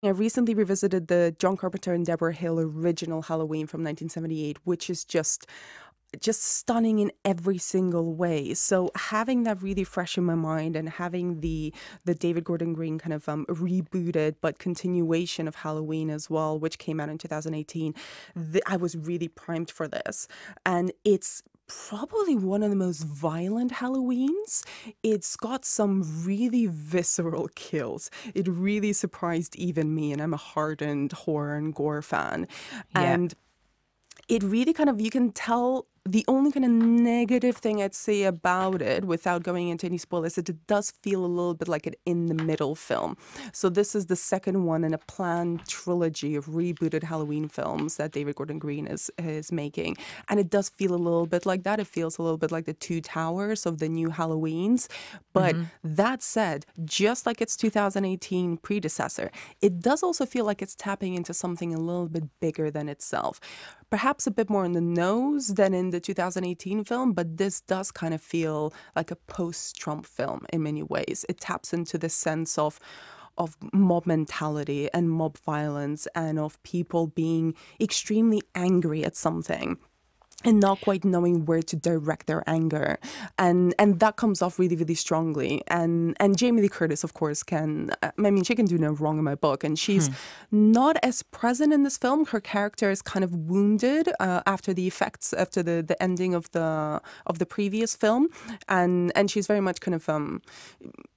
I recently revisited the John Carpenter and Debra Hill original Halloween from 1978, which is just just stunning in every single way. So having that really fresh in my mind and having the the David Gordon Green kind of um, rebooted but continuation of Halloween as well, which came out in 2018, th- I was really primed for this, and it's probably one of the most violent Halloweens. It's got some really visceral kills. It really surprised even me, and I'm a hardened horror and gore fan. Yeah. And it really kind of, you can tell the only kind of negative thing I'd say about it, without going into any spoilers, is it does feel a little bit like an in the middle film. So this is the second one in a planned trilogy of rebooted Halloween films that David Gordon Green is is making, and it does feel a little bit like that. It feels a little bit like the Two Towers of the new Halloweens. But mm-hmm. that said, just like its 2018 predecessor, it does also feel like it's tapping into something a little bit bigger than itself perhaps a bit more in the nose than in the 2018 film, but this does kind of feel like a post-Trump film in many ways. It taps into the sense of of mob mentality and mob violence and of people being extremely angry at something and not quite knowing where to direct their anger. And and that comes off really really strongly. And and Jamie Lee Curtis of course can I mean she can do no wrong in my book. And she's not as present in this film. Her character is kind of wounded uh, after the effects after the the ending of the of the previous film. And and she's very much kind of um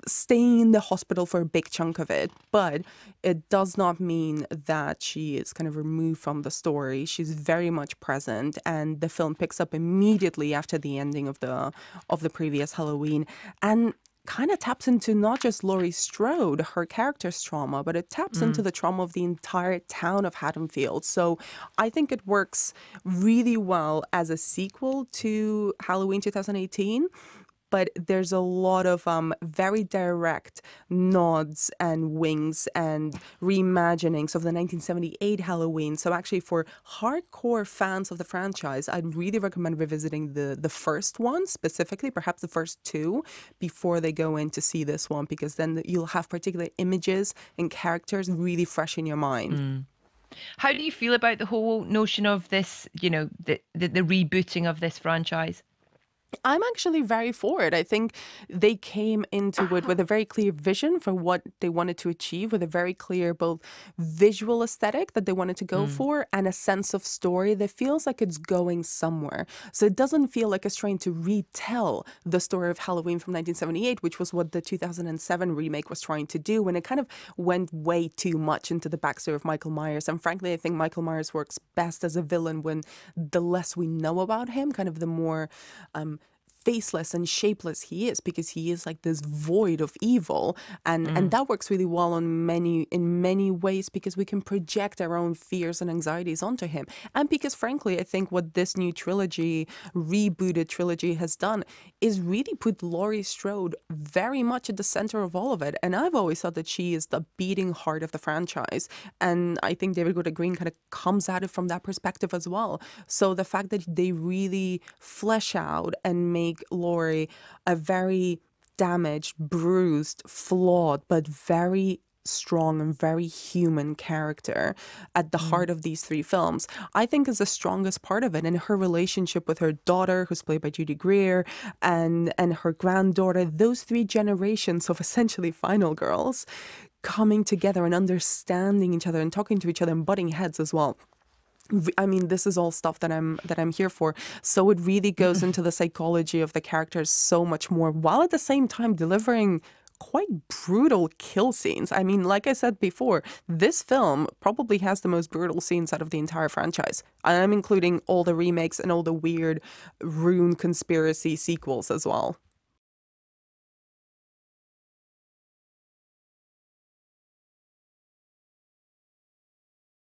staying in the hospital for a big chunk of it, but it does not mean that she is kind of removed from the story. She's very much present, and the film picks up immediately after the ending of the of the previous Halloween, and kind of taps into not just Laurie Strode, her character's trauma, but it taps mm. into the trauma of the entire town of Haddonfield. So I think it works really well as a sequel to Halloween 2018 but there's a lot of um, very direct nods and wings and reimaginings of the 1978 Halloween. So actually, for hardcore fans of the franchise, I'd really recommend revisiting the the first one specifically, perhaps the first two, before they go in to see this one, because then you'll have particular images and characters really fresh in your mind. How do you feel about the whole notion of this, you know, the, the, the rebooting of this franchise? I'm actually very for it. I think they came into it with a very clear vision for what they wanted to achieve, with a very clear both visual aesthetic that they wanted to go for and a sense of story that feels like it's going somewhere. So it doesn't feel like it's trying to retell the story of Halloween from 1978, which was what the 2007 remake was trying to do. And it kind of went way too much into the backstory of Michael Myers. And frankly, I think Michael Myers works best as a villain when the less we know about him, kind of the more um, faceless and shapeless he is because he is like this void of evil and and mm. that works really well on many in many ways because we can project our own fears and anxieties onto him. And because frankly i think what this new trilogy rebooted trilogy has done is really put laurie strode very much at the center of all of it. And i've always thought that she is the beating heart of the franchise and i think david gordon green kind of comes at it from that perspective as well. So the fact that they really flesh out and make Laurie a very damaged, bruised, flawed, but very strong and very human character at the mm. heart of these three films, I think is the strongest part of it. And her relationship with her daughter, who's played by Judy Greer, and and her granddaughter, those three generations of essentially final girls coming together and understanding each other and talking to each other and butting heads as well. I mean, this is all stuff that I'm that I'm here for. So it really goes into the psychology of the characters so much more, while at the same time delivering quite brutal kill scenes. I mean, like I said before, this film probably has the most brutal scenes out of the entire franchise. I'm including all the remakes and all the weird rune conspiracy sequels as well.